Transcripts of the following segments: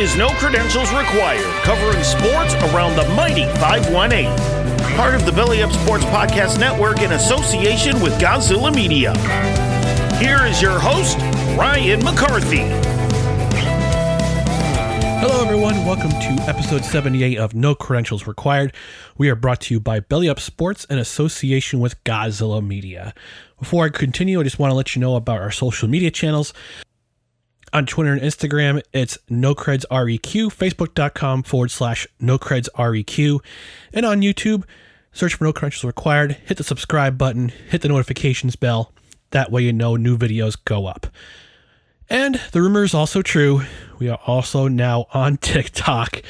Is No Credentials Required, covering sports around the mighty 518. Part of the Belly Up Sports Podcast Network in association with Godzilla Media. Here is your host, Ryan McCarthy. Hello, everyone. Welcome to episode 78 of No Credentials Required. We are brought to you by Belly Up Sports in association with Godzilla Media. Before I continue, I just want to let you know about our social media channels. On Twitter and Instagram, it's NoCredsREQ, Facebook.com forward slash NoCredsREQ. And on YouTube, search for No Credentials Required, hit the subscribe button, hit the notifications bell. That way you know new videos go up. And the rumor is also true. We are also now on TikTok.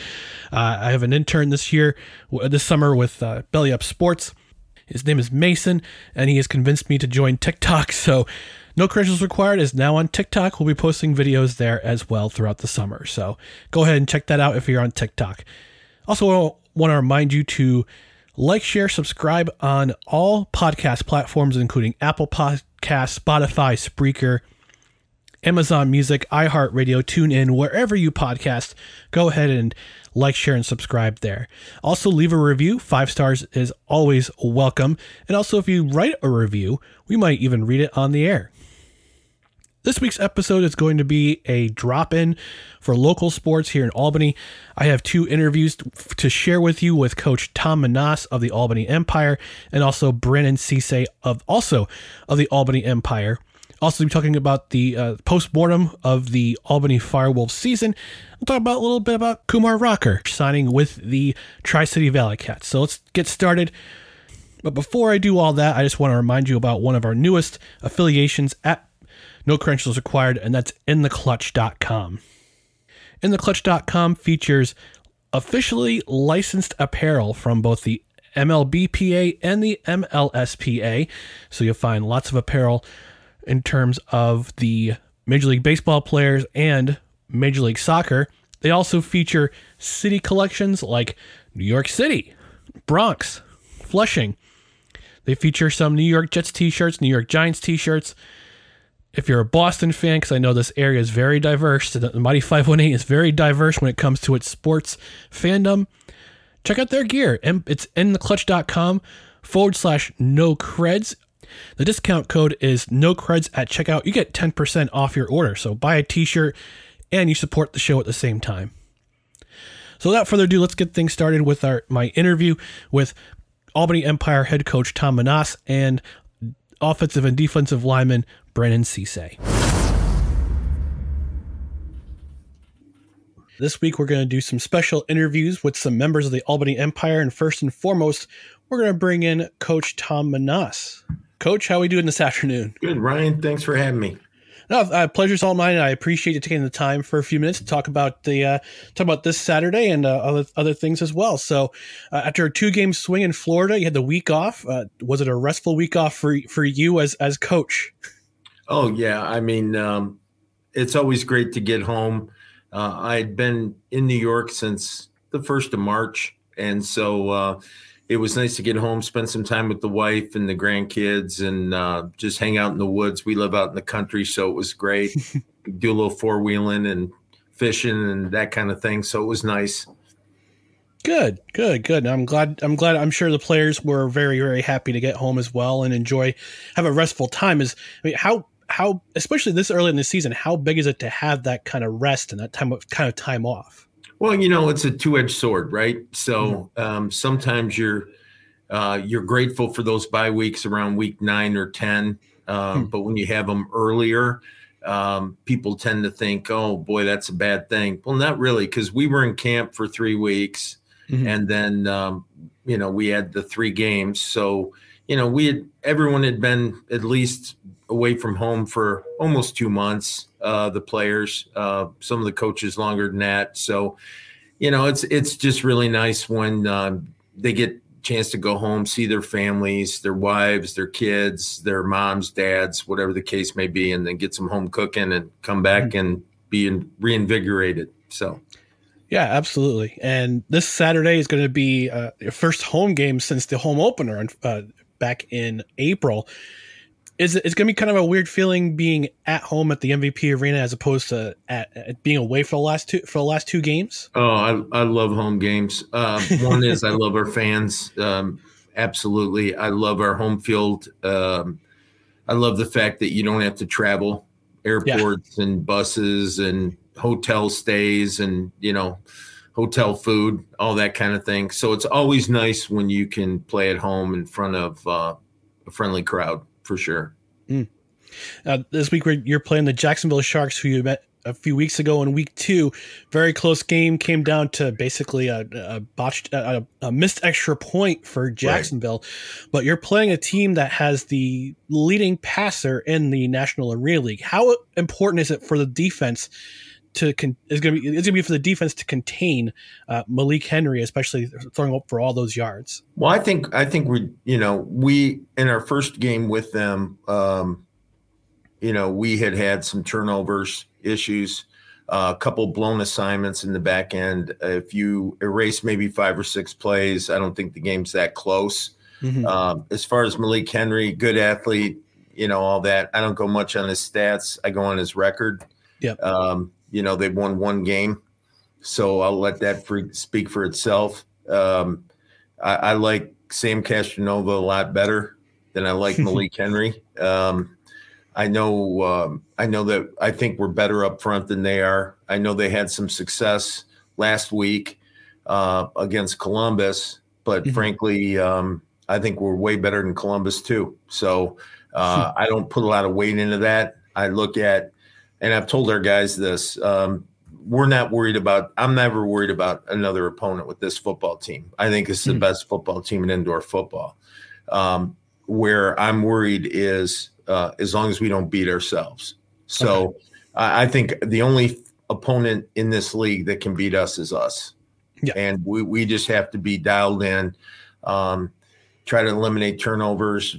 Uh, I have an intern this year, this summer with uh, Belly Up Sports. His name is Mason, and he has convinced me to join TikTok. So, no credentials required is now on TikTok. We'll be posting videos there as well throughout the summer. So, go ahead and check that out if you're on TikTok. Also, want to remind you to like, share, subscribe on all podcast platforms, including Apple Podcasts, Spotify, Spreaker, Amazon Music, iHeartRadio, TuneIn, wherever you podcast. Go ahead and like, share, and subscribe there. Also, leave a review. Five stars is always welcome. And also, if you write a review, we might even read it on the air. This week's episode is going to be a drop in for local sports here in Albany. I have two interviews to share with you with Coach Tom Menas of the Albany Empire and also Brandon Cisse of also of the Albany Empire. Also, be talking about the uh, post-mortem of the Albany Firewolves season. I'll talk about a little bit about Kumar Rocker signing with the Tri-City Valley Cats. So let's get started. But before I do all that, I just want to remind you about one of our newest affiliations at No Credentials Required, and that's InTheClutch.com. InTheClutch.com features officially licensed apparel from both the MLBPA and the MLSPA. So you'll find lots of apparel in terms of the Major League Baseball players and Major League Soccer. They also feature city collections like New York City, Bronx, Flushing. They feature some New York Jets t shirts, New York Giants t shirts. If you're a Boston fan, because I know this area is very diverse, the Mighty 518 is very diverse when it comes to its sports fandom, check out their gear. It's in theclutch.com forward slash no creds. The discount code is no creds at checkout. You get 10% off your order. So buy a t shirt and you support the show at the same time. So without further ado, let's get things started with our my interview with Albany Empire head coach Tom Menas and offensive and defensive lineman Brandon Cisse. This week, we're going to do some special interviews with some members of the Albany Empire. And first and foremost, we're going to bring in Coach Tom Menas. Coach, how are we doing this afternoon? Good, Ryan. Thanks for having me. No, uh, pleasure's all mine. I appreciate you taking the time for a few minutes to talk about the uh, talk about this Saturday and uh, other other things as well. So, uh, after a two game swing in Florida, you had the week off. Uh, was it a restful week off for for you as as coach? Oh yeah, I mean, um, it's always great to get home. Uh, I'd been in New York since the first of March, and so it was nice to get home, spend some time with the wife and the grandkids, and uh, just hang out in the woods. We live out in the country, so it was great. Do a little four wheeling and fishing and that kind of thing. So it was nice. Good, good, good. I'm glad. I'm glad. I'm sure the players were very, very happy to get home as well and enjoy, have a restful time. Is I mean, how how especially this early in the season, how big is it to have that kind of rest and that time of kind of time off? Well, you know, it's a two-edged sword, right? So mm-hmm. um, sometimes you're uh, you're grateful for those bye weeks around week nine or ten, um, hmm. but when you have them earlier, um, people tend to think, "Oh boy, that's a bad thing." Well, not really, because we were in camp for three weeks, mm-hmm. and then um, you know we had the three games. So you know we had everyone had been at least away from home for almost two months. Uh, the players, uh, some of the coaches longer than that. So, you know, it's it's just really nice when uh, they get chance to go home, see their families, their wives, their kids, their moms, dads, whatever the case may be, and then get some home cooking and come back mm-hmm. and be reinvigorated. So. Yeah, absolutely. And this Saturday is going to be uh, your first home game since the home opener uh, back in April is it's going to be kind of a weird feeling being at home at the MVP arena as opposed to at, at being away for the last two for the last two games. Oh, I, I love home games. Um, one is I love our fans. Um, absolutely, I love our home field. Um, I love the fact that you don't have to travel airports yeah. and buses and hotel stays and you know hotel food, all that kind of thing. So it's always nice when you can play at home in front of uh, a friendly crowd for sure. Mm. Uh, this week you're playing the Jacksonville Sharks, who you met a few weeks ago in week two. Very close game, came down to basically a, a botched, a, a, missed extra point for Jacksonville. Right. But you're playing a team that has the leading passer in the National Arena League. How important is it for the defense to con- is going to be it's going to be for the defense to contain uh, Malik Henry, especially throwing up for all those yards. Well, I think I think we you know we in our first game with them, um, you know, we had had some turnovers issues. Uh, a couple blown assignments in the back end. If you erase maybe five or six plays, I don't think the game's that close. Mm-hmm. Um, as far as Malik Henry, good athlete, you know, all that. I don't go much on his stats. I go on his record. Yeah. Um, you know, they've won one game, so I'll let that free, speak for itself. Um, I, I, like Sam Castronova a lot better than I like Malik Henry. Um, I know, um, I know that I think we're better up front than they are. I know they had some success last week uh, against Columbus, but mm-hmm. frankly, um, I think we're way better than Columbus too. So uh, I don't put a lot of weight into that. I look at and I've told our guys this. Um, we're not worried about. I'm never worried about another opponent with this football team. I think it's the mm. best football team in indoor football. Um, where I'm worried is uh, as long as we don't beat ourselves. So okay. I, I, think the only opponent in this league that can beat us is us. Yeah. And we, we just have to be dialed in, um, try to eliminate turnovers,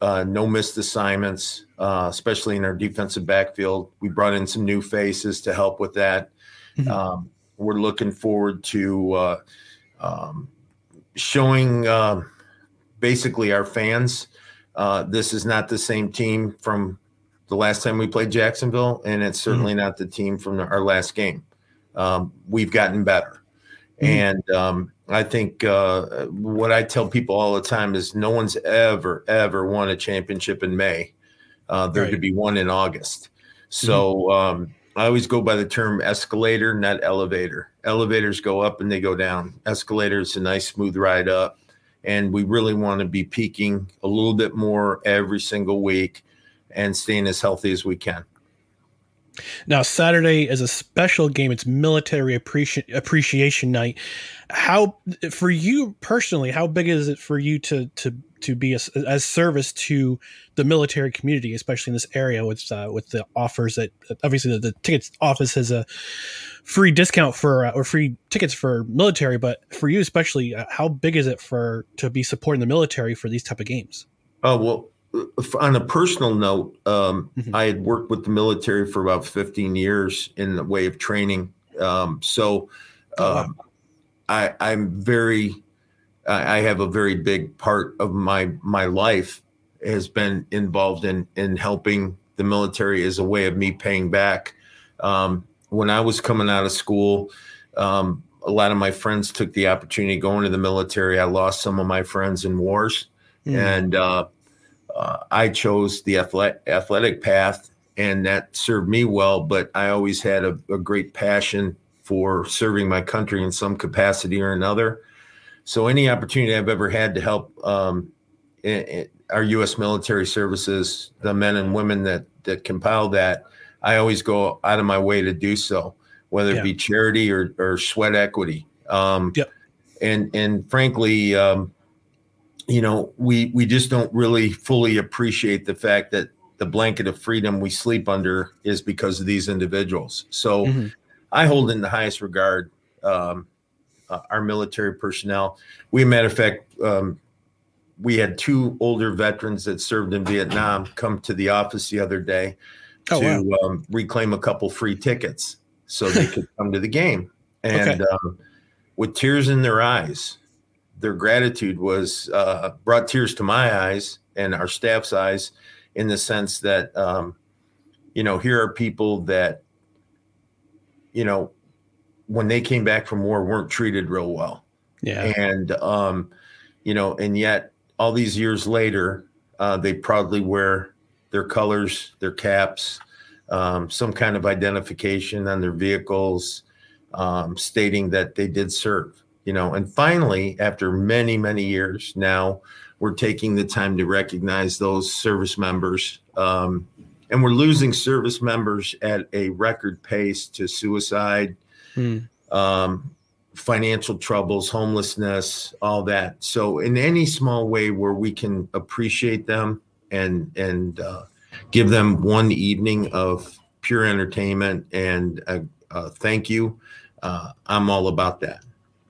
uh, no missed assignments, uh, especially in our defensive backfield. We brought in some new faces to help with that. Mm-hmm. Um, we're looking forward to uh, um, showing uh, basically our fans uh, this is not the same team from the last time we played Jacksonville, and it's certainly mm-hmm. not the team from our last game. Um, we've gotten better. Mm-hmm. And um, I think uh, what I tell people all the time is no one's ever, ever won a championship in May. Uh, there right. could be one in August. So mm-hmm. um, I always go by the term escalator, not elevator. Elevators go up and they go down. Escalator is a nice, smooth ride up. and we really want to be peaking a little bit more every single week and staying as healthy as we can. Now, Saturday is a special game. It's Military Appreci- Appreciation Night. How, for you personally, how big is it for you to to to be a, as service to the military community, especially in this area with uh, with the offers that obviously the, the, tickets office has a free discount for uh, or free tickets for military, but for you especially, uh, how big is it for to be supporting the military for these type of games? Oh well, on a personal note, um, mm-hmm. I had worked with the military for about 15 years in the way of training. Um, so oh, wow. Um, I, I'm very, I have a very big part of my my life has been involved in in helping the military as a way of me paying back. Um, when I was coming out of school, um, a lot of my friends took the opportunity going to the military. I lost some of my friends in wars, mm. and uh, uh, I chose the athletic, athletic path, and that served me well. But I always had a, a great passion for serving my country in some capacity or another. So any opportunity I've ever had to help um, it, it, our U.S. military services, the men and women that that compile that, I always go out of my way to do so, whether yeah. it be charity or, or sweat equity. Um, yep. And and frankly, um, you know, we we just don't really fully appreciate the fact that the blanket of freedom we sleep under is because of these individuals. So mm-hmm. I hold in the highest regard um, uh, our military personnel. We, matter of fact, um, we had two older veterans that served in Vietnam come to the office the other day oh, to wow. um, reclaim a couple free tickets so they could come to the game. And okay. um, with tears in their eyes, their gratitude was uh, brought tears to my eyes and our staff's eyes in the sense that um, you know here are people that you know when they came back from war weren't treated real well. Yeah. And um, you know and yet all these years later uh, they proudly wear their colors their caps um, some kind of identification on their vehicles um, stating that they did serve you know and finally after many many years now we're taking the time to recognize those service members um, and we're losing service members at a record pace to suicide hmm. um, financial troubles homelessness all that so in any small way where we can appreciate them and and uh, give them one evening of pure entertainment and a, a thank you uh, i'm all about that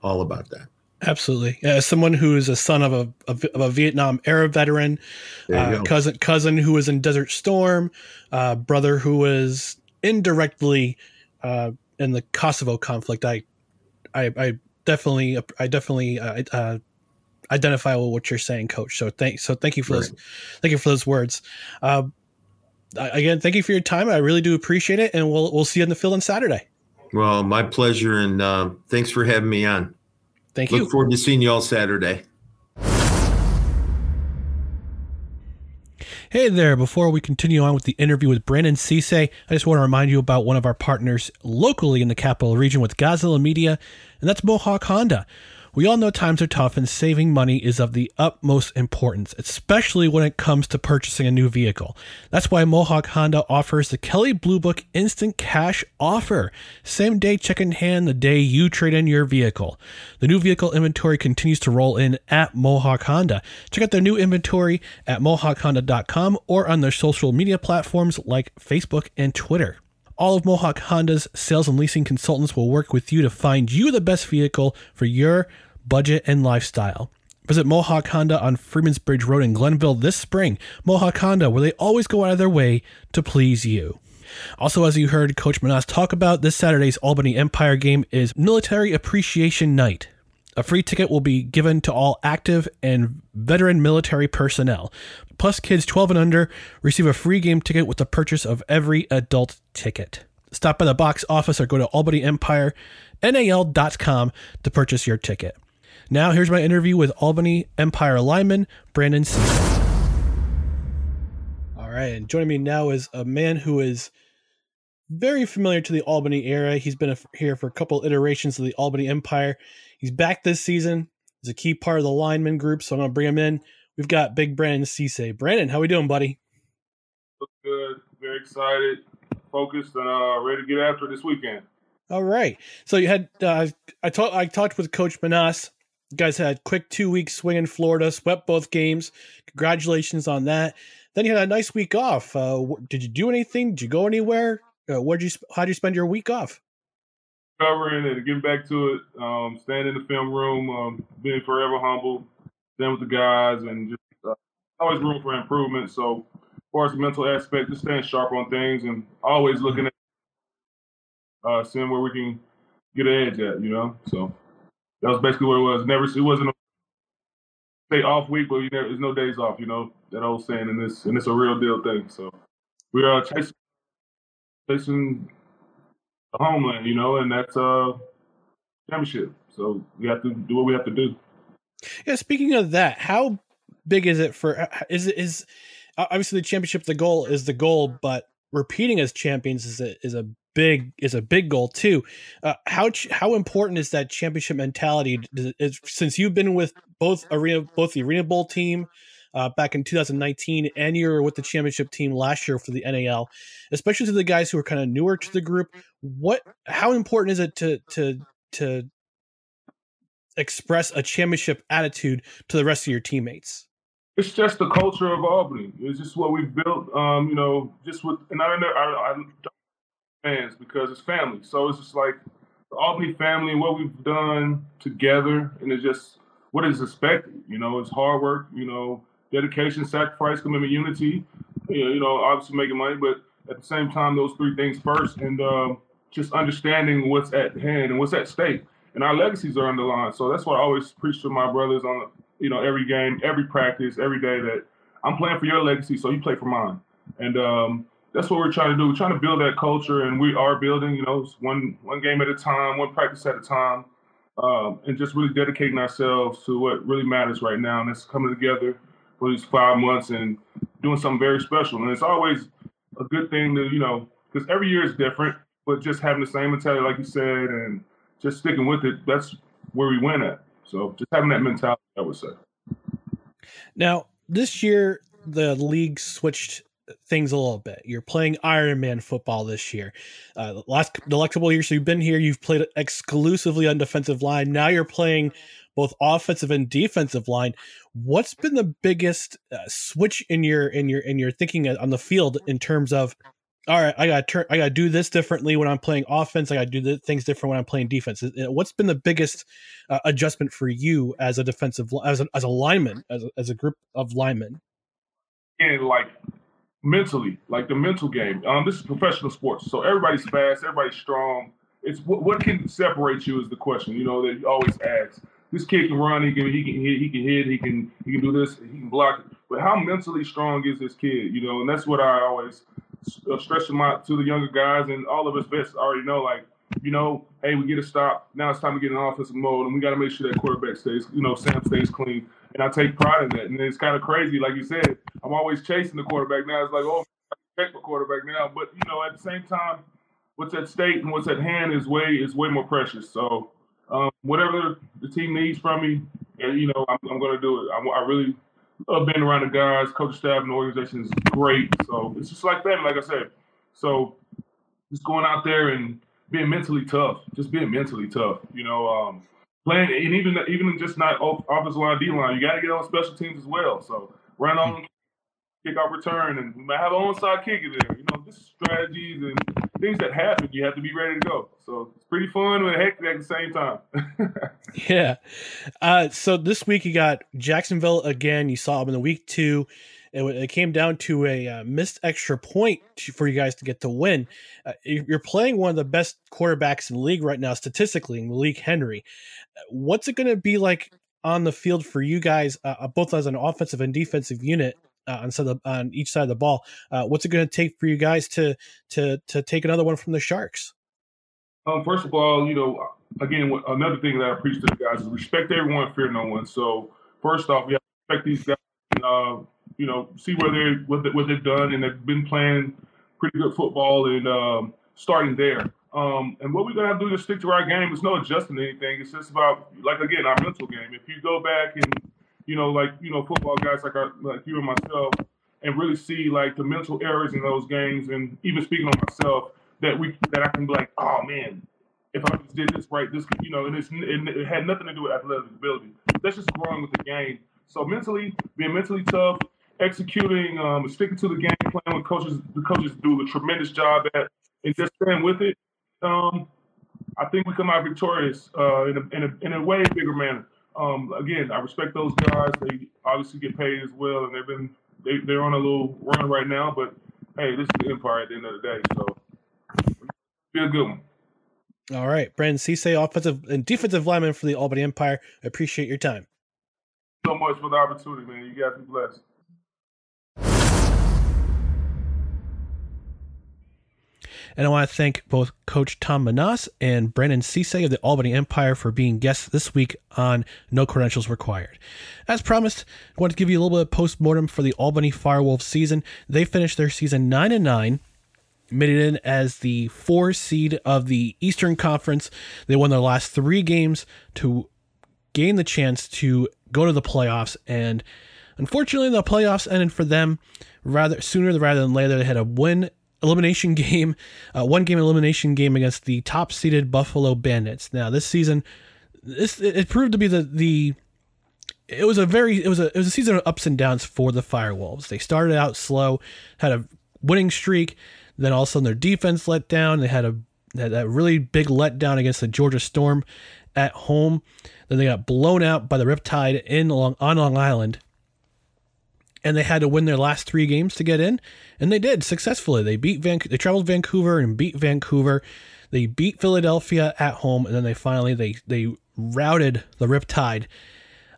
all about that. Absolutely. As someone who is a son of a, of a Vietnam era veteran, uh, cousin cousin who was in Desert Storm, uh, brother who was indirectly uh, in the Kosovo conflict, I, I, I definitely, I definitely uh, uh, identify with what you're saying, Coach. So thank, so thank you for right. those, thank you for those words. Uh, again, thank you for your time. I really do appreciate it, and we'll we'll see you in the field on Saturday. Well, my pleasure, and uh, thanks for having me on. Thank Look you. Look forward to seeing you all Saturday. Hey there, before we continue on with the interview with Brandon Cisse, I just want to remind you about one of our partners locally in the capital region with Godzilla Media, and that's Mohawk Honda. We all know times are tough and saving money is of the utmost importance, especially when it comes to purchasing a new vehicle. That's why Mohawk Honda offers the Kelley Blue Book Instant Cash Offer. Same day check in hand the day you trade in your vehicle. The new vehicle inventory continues to roll in at Mohawk Honda. Check out their new inventory at mohawkhonda.com or on their social media platforms like Facebook and Twitter. All of Mohawk Honda's sales and leasing consultants will work with you to find you the best vehicle for your budget, and lifestyle. Visit Mohawk Honda on Freeman's Bridge Road in Glenville this spring. Mohawk Honda, where they always go out of their way to please you. Also, as you heard Coach Menas talk about, this Saturday's Albany Empire game is Military Appreciation Night. A free ticket will be given to all active and veteran military personnel. Plus, kids 12 and under receive a free game ticket with the purchase of every adult ticket. Stop by the box office or go to albanyempire.nal.com to purchase your ticket. Now, here's my interview with Albany Empire lineman Brandon C. All right, and joining me now is a man who is very familiar to the Albany era. He's been here for a couple iterations of the Albany Empire. He's back this season. He's a key part of the lineman group. So I'm going to bring him in. We've got Big Brandon Cisse. Brandon, how we doing, buddy? Look good. Very excited, focused, and uh, ready to get after this weekend. All right. So you had uh, I talked I talked with Coach Menas. You guys had quick two week swing in Florida, swept both games. Congratulations on that. Then you had a nice week off. Uh, did you do anything? Did you go anywhere? Uh, where you? How did you spend your week off? Covering and getting back to it. Um, staying in the film room, um, being forever humble, staying with the guys, and just uh, always room for improvement. So, as far as the mental aspect, just staying sharp on things and always looking at uh, seeing where we can get an edge at. You know, so that was basically what it was. Never, it wasn't a day off week, but you know, there's no days off. You know that old saying, and this and it's a real deal thing. So we are chasing, chasing the homeland, you know, and that's uh championship. So we have to do what we have to do. Yeah. Speaking of that, how big is it for? Is it is obviously the championship? The goal is the goal, but repeating as champions is a is a big is a big goal too. Uh, how how important is that championship mentality? Is, since you've been with both arena both the Arena Bowl team uh, back in 2019 and you're with the championship team last year for the NAL, especially to the guys who are kind of newer to the group. What how important is it to to to express a championship attitude to the rest of your teammates? It's just the culture of Albany. It's just what we've built. Um, you know, just with and I don't know. I, I fans because it's family. So it's just like the Albany family and what we've done together, and it's just what is expected. You know, it's hard work. You know, dedication, sacrifice, commitment, unity. You know, you know obviously making money, but at the same time, those three things first, and um, just understanding what's at hand and what's at stake. And our legacies are on the line. So that's what I always preach to my brothers on, you know, every game, every practice, every day that I'm playing for your legacy, so you play for mine. And um, that's what we're trying to do. We're trying to build that culture, and we are building. You know, one one game at a time, one practice at a time, um, and just really dedicating ourselves to what really matters right now. And it's coming together for these five months and doing something very special. And it's always a good thing to you know because every year is different, but just having the same mentality, like you said, and just sticking with it. That's where we went at. So just having that mentality, I would say. Now this year, the league switched things a little bit. You're playing Ironman football this year. Uh, the last delectable years you've been here, you've played exclusively on defensive line. Now you're playing both offensive and defensive line. What's been the biggest uh, switch in your in your in your thinking on the field in terms of all right, I got to turn, I got to do this differently when I'm playing offense. I got to do things different when I'm playing defense. What's been the biggest uh, adjustment for you as a defensive, as a, as a lineman, as a, as a group of linemen? And like mentally, like the mental game. Um, this is professional sports, so everybody's fast, everybody's strong. It's what, what can separate you is the question. You know that you always ask. This kid can run, he can he can hit, he can hit, he can he can do this, he can block. But how mentally strong is this kid? You know, and that's what I always uh, stress them out to the younger guys, and all of us vets already know. Like, you know, hey, we get a stop. Now it's time to get in offensive mode, and we got to make sure that quarterback stays, you know, Sam stays clean and I take pride in that. And it's kind of crazy, like you said, I'm always chasing the quarterback now. It's like, oh, I check my quarterback now, but you know, at the same time, what's at stake and what's at hand is way is way more precious. So um, whatever the team needs from me, and you know, I'm, I'm going to do it. I, I really love being around the guys, coach staff, and the organization is great. So it's just like that, like I said. So just going out there and being mentally tough, just being mentally tough. You know, um, playing, and even even just not offensive line, D line, you got to get on special teams as well. So run on kick off return, and we might have an onside kicker there. You know, just strategies and things that happen. You have to be ready to go. So it's pretty fun and hectic at the same time. yeah. Uh, so this week you got Jacksonville again. You saw them in the week two. It, it came down to a uh, missed extra point for you guys to get to win. Uh, you're playing one of the best quarterbacks in the league right now, statistically, Malik Henry what's it going to be like on the field for you guys, uh, uh, both as an offensive and defensive unit uh, on, the, on each side of the ball? Uh, what's it going to take for you guys to to to take another one from the Sharks? Um, first of all, you know, again, another thing that I preach to the guys is respect everyone, fear no one. So first off, we have to respect these guys. And, uh, you know, see where they what, they, what they've done, and they've been playing pretty good football and um, starting there. Um, and what we're gonna have to do is stick to our game. It's no adjusting anything. It's just about like again our mental game. If you go back and you know like you know football guys like our, like you and myself and really see like the mental errors in those games and even speaking on myself that we that I can be like oh man if I just did this right this you know and it's and it had nothing to do with athletic ability. That's just growing with the game. So mentally being mentally tough, executing, um, sticking to the game plan when coaches the coaches do a tremendous job at and just staying with it um, I think we come out victorious uh, in, a, in, a, in a way bigger manner. Um, again, I respect those guys. They obviously get paid as well, and they've been they, they're on a little run right now. But hey, this is the Empire at the end of the day, so be a good one. All right, Brandon Cisse, offensive and defensive lineman for the Albany Empire. I appreciate your time. So much for the opportunity, man. You guys be blessed. And I want to thank both Coach Tom Menas and Brandon Cisse of the Albany Empire for being guests this week on No Credentials Required. As promised, I want to give you a little bit of post-mortem for the Albany Firewolves season. They finished their season 9 and 9 made it in as the four seed of the Eastern Conference. They won their last three games to gain the chance to go to the playoffs. And unfortunately, the playoffs ended for them rather sooner rather than later. They had a win elimination game, uh, one game elimination game against the top seeded Buffalo Bandits. Now this season, this it proved to be the the it was a very it was a it was a season of ups and downs for the Firewolves. They started out slow, had a winning streak, then all of a sudden their defense let down. They had a had that really big letdown against the Georgia Storm at home. Then they got blown out by the Riptide in Long, on Long Island and they had to win their last three games to get in, and they did successfully. They beat Van, they traveled Vancouver and beat Vancouver. They beat Philadelphia at home, and then they finally they they routed the Riptide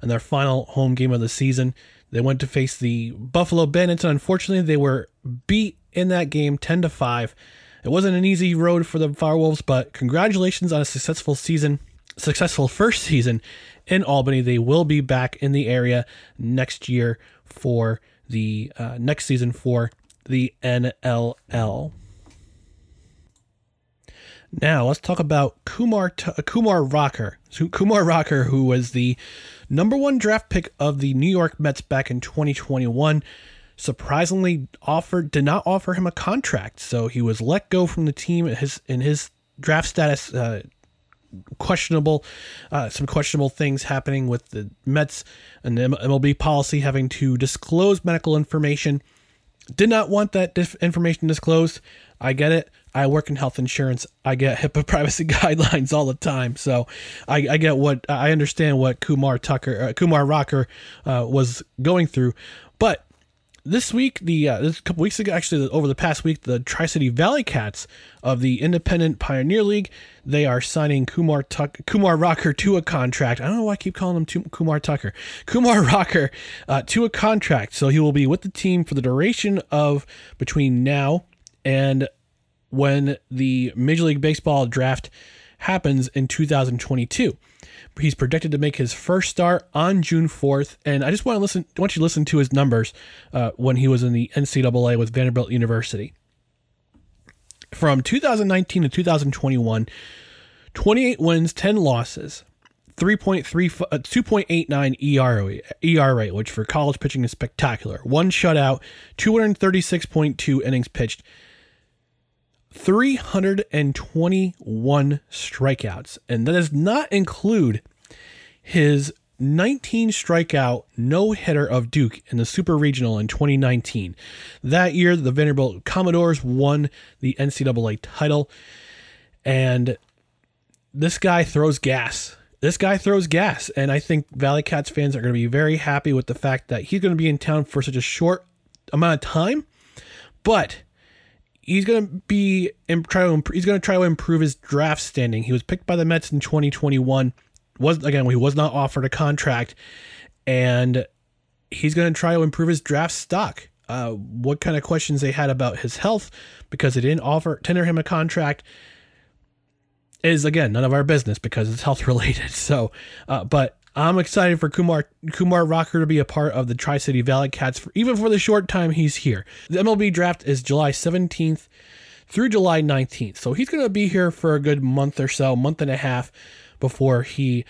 in their final home game of the season. They went to face the Buffalo Bandits, and unfortunately, they were beat in that game ten to five. It wasn't an easy road for the Firewolves, but congratulations on a successful season, successful first season in Albany. They will be back in the area next year for the uh, next season for the NLL. Now let's talk about Kumar Kumar Rocker. Kumar Rocker, who was the number one draft pick of the New York Mets back in 2021, surprisingly offered did not offer him a contract, so he was let go from the team. His in his draft status uh, questionable, uh, some questionable things happening with the Mets and the MLB policy having to disclose medical information. Did not want that dif- information disclosed. I get it. I work in health insurance. I get HIPAA privacy guidelines all the time, so I, I get what I understand what Kumar Tucker, uh, Kumar Rocker, uh, was going through. But this week, the uh, this couple weeks ago, actually over the past week, the Tri City Valley Cats of the Independent Pioneer League, they are signing Kumar Tuck, Kumar Rocker to a contract. I don't know why I keep calling him Kumar Tucker, Kumar Rocker uh, to a contract. So he will be with the team for the duration of between now and when the Major League Baseball draft happens in 2022. He's projected to make his first start on June 4th, and I just want to listen. I want you to listen to his numbers uh, when he was in the NCAA with Vanderbilt University. From 2019 to 2021, 28 wins, 10 losses, 3.3 uh, 2.89 ERA, ERA, which for college pitching is spectacular. One shutout, 236.2 innings pitched, 321 strikeouts. And that does not include his 19 strikeout no hitter of Duke in the Super Regional in 2019. That year, the Vanderbilt Commodores won the NCAA title. And this guy throws gas. This guy throws gas. And I think Valley Cats fans are going to be very happy with the fact that he's going to be in town for such a short amount of time. But he's going to be try to he's going to try to improve his draft standing. He was picked by the Mets in 2021. Was again he was not offered a contract, and he's going to try to improve his draft stock. Uh, what kind of questions they had about his health because they didn't offer tender him a contract is again none of our business because it's health related. So, uh, but I'm excited for Kumar Kumar Rocker to be a part of the Tri City Valley Cats for even for the short time he's here. The MLB draft is July 17th through July 19th. So he's going to be here for a good month or so, month and a half before he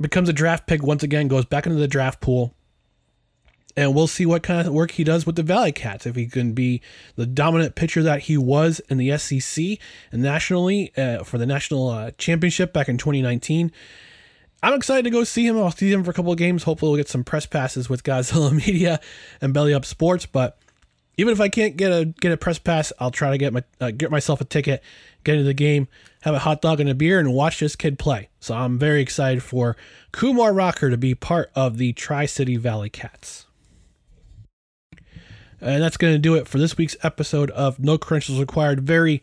becomes a draft pick once again, goes back into the draft pool. And we'll see what kind of work he does with the Valley Cats. If he can be the dominant pitcher that he was in the SEC and nationally uh, for the national uh, championship back in 2019. I'm excited to go see him. I'll see him for a couple of games. Hopefully, we'll get some press passes with Godzilla Media and Belly Up Sports. But even if I can't get a get a press pass, I'll try to get my uh, get myself a ticket, get into the game, have a hot dog and a beer, and watch this kid play. So I'm very excited for Kumar Rocker to be part of the Tri City Valley Cats. And that's going to do it for this week's episode of No Credentials Required. Very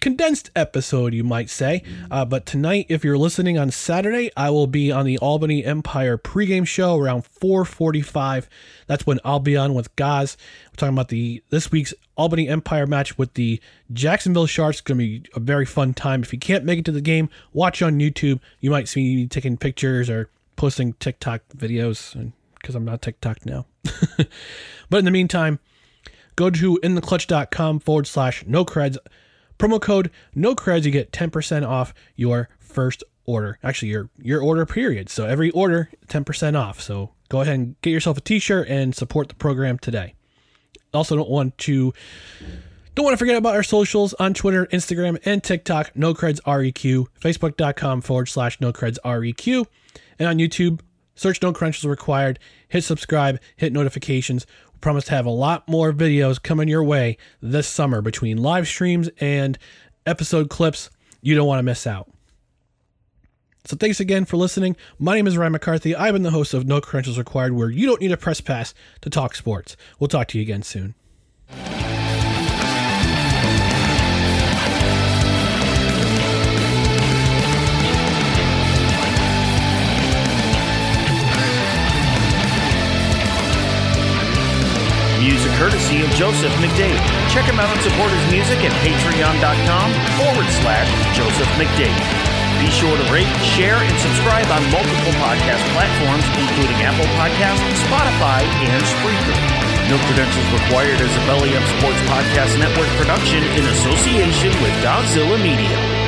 condensed episode, you might say. Uh, but tonight, if you're listening on Saturday, I will be on the Albany Empire pregame show around 4:45. That's when I'll be on with Gaz. We're talking about the this week's Albany Empire match with the Jacksonville Sharks. It's going to be a very fun time. If you can't make it to the game, watch on YouTube. You might see me taking pictures or posting TikTok videos because I'm not TikTok now. but in the meantime, go to intheclutch.com forward slash no creds. Promo code no creds, you get 10% off your first order. Actually, your your order period. So every order, 10% off. So go ahead and get yourself a t-shirt and support the program today. Also don't want to don't want to forget about our socials on Twitter, Instagram, and TikTok, no creds REQ, Facebook.com forward slash no creds REQ, and on YouTube, search no credentials required, hit subscribe, hit notifications. Promise to have a lot more videos coming your way this summer between live streams and episode clips. You don't want to miss out. So thanks again for listening. My name is Ryan McCarthy. I've been the host of No Credentials Required, where you don't need a press pass to talk sports. We'll talk to you again soon. Of Joseph McDade. Check him out and support his music at patreon.com forward slash Joseph McDade. Be sure to rate, share, and subscribe on multiple podcast platforms, including Apple Podcasts, Spotify, and Spreaker. No credentials required as a Belly Up Sports Podcast Network production in association with Godzilla Media.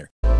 winner.